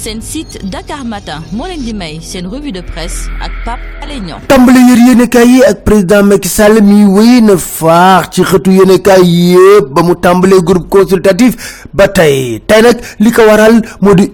seen site Dakar Matin moo leen di may revue de presse ak Pape Alé Niang. Tàmbali yër yéenekaay ak président Macky Sall mi wéy na faax ci xëtu yéenekaay yëpp ba mu groupe consultatif ba tey. Tey nag waral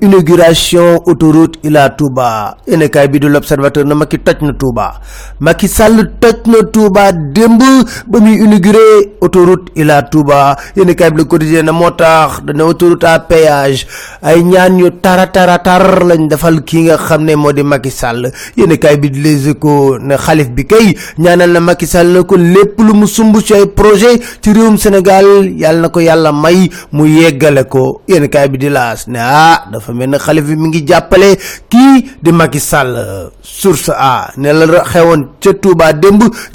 inauguration autoroute Ila Touba. Yéenekaay bi du l'observateur na Macky toj na Touba. Macky Sall toj na Touba démb ba inauguré autoroute Ila Touba. Yéenekaay bi le quotidien na moo tax dana autoroute à péage. Ay ñaan yu tara tara tar lañ defal kii nga xam ne moo di Macky Sall. Yéenekaay bi Les Échos ne xalif bi kay ñaanal na Macky Sall ko lépp lu mu sumb ci ay projet ci réewum Sénégal yàlla na ko yàlla may mu yeggale ko. Yéenekaay bi di laas ne ah dafa mel ne xalif bi mi ngi jàppale kii di Macky Sall. Source a ne la xewoon ca Touba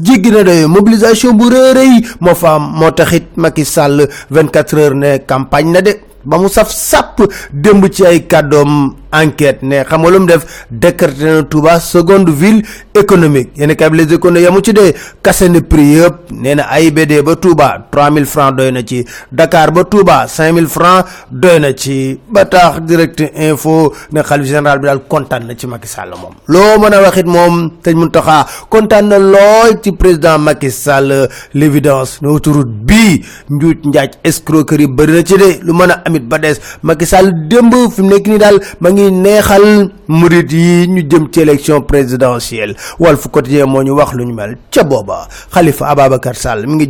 jéggi na mobilisation bu rëy rëy moo fa moo taxit Macky Sall 24 heures ne campagne na de ba mu saf sàpp démb ci ay enquête ne xam nga lu mu def décrété na Touba seconde ville économique. Yéen kay bi les économies yamu ci dee kase na prix yëpp. Nee na AIBD ba Touba 3000 francs doy na ci. Dakar ba Touba 5000 francs doy na ci. Ba tax direct info ne xalif général bi daal kontaan na ci Macky Sall moom. Loo mën a waxit moom Sëñ Mountakha kontaan na looy ci président Macky Sall. L'évidence ne autoroute bii njuuj njaaj escroquerie bëri na ci de. Lu amit ba des. Macky Sall démb fi mu nekk nii daal ma ngi neexal murit yi ñu jëm ci élection présidentielle. Walf Quotidien moo ñu wax lu ñu mel ca Sall mi ngi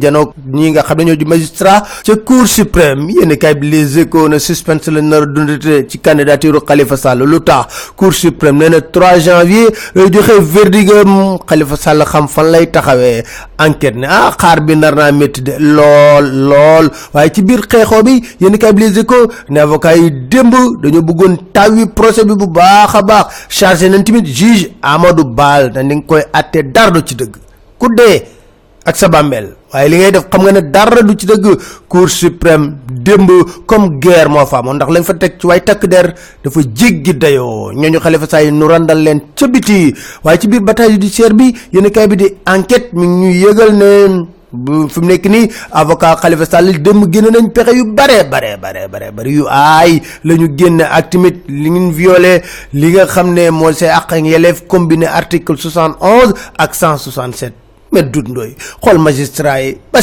ñi nga xam ne di magistrat ca cour suprême. Yéen kay bi les échos na suspense la nar dundate ci candidature Sall. Lu tax? Cour suprême nee na 3 janvier lay joxe verdigam Khalifa Sall xam fan lay taxawee. Enquête ne ah xaar bi nar naa métti de lool lool. Waaye ci biir xeexoo bi yéen kay bi les ne avocat yi bëggoon tawi procès bi bu baax a baax. Chargé nañ tamit juge Amadou Baal na ni koy àtte dara du ci dëgg. Ku dee ak sa bàmmeel. Waaye li ngay def xam nga ne dara du ci dëgg. Cour suprême démb comme guerre moo fa amoon. Ndax lañ fa teg ci waaye takk der dafa jéggi dayoo. Ñooñu Khalifa Sall nu randal leen ca biti. Waaye ci biir bataille judiciaire bi yéen kay bi di enquête mi yëgal ne bu fi mu nekk avocat Khalifa Sall dem génne nañ pexe yu bare bare bare bare bare yu article 71 ak 167 mais magistrat yi ba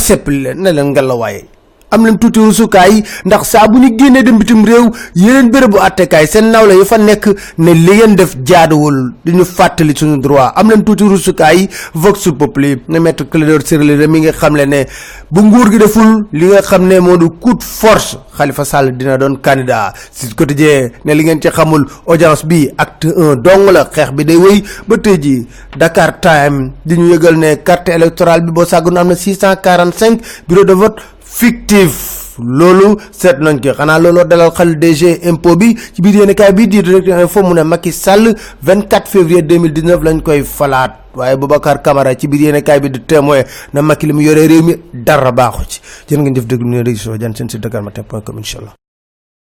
am leen tuuti rusukaay ndax saa bu ñu génnee dem bitim réew yeneen bérébu àttekaay seen nawle yi fa nekk ne li ngeen def jaaduwul. Di ñu fàttali suñu droit. Am leen tuuti rusukaay vox populi ne maître Clédor Ciré mi nga xam le ne bu nguur gi deful li nga xam ne moo du coup de force Khalifa Sall dina doon candidat. Si quotidien ne li ngeen ci xamul audience bi acte un dong la xeex bi day wéy. Ba tey ji Dakar Time di ñu yëgal ne carte électorale bi boo sàggoon am na 645 bureau de vote fictif. Loolu seet nañ ko. Xanaa looloo dalal xel DG impôt bi ci biir yéenekaay bi di direct info mu ne Macky Sall 24 février 2019 lañ koy falaat. Waaye Boubacar Camara ci biir yéenekaay bi di témoin na Macky li mu yoree réew mi dara baaxu ci. Jërë ngeen jëf déglu ne région si Dakar Matin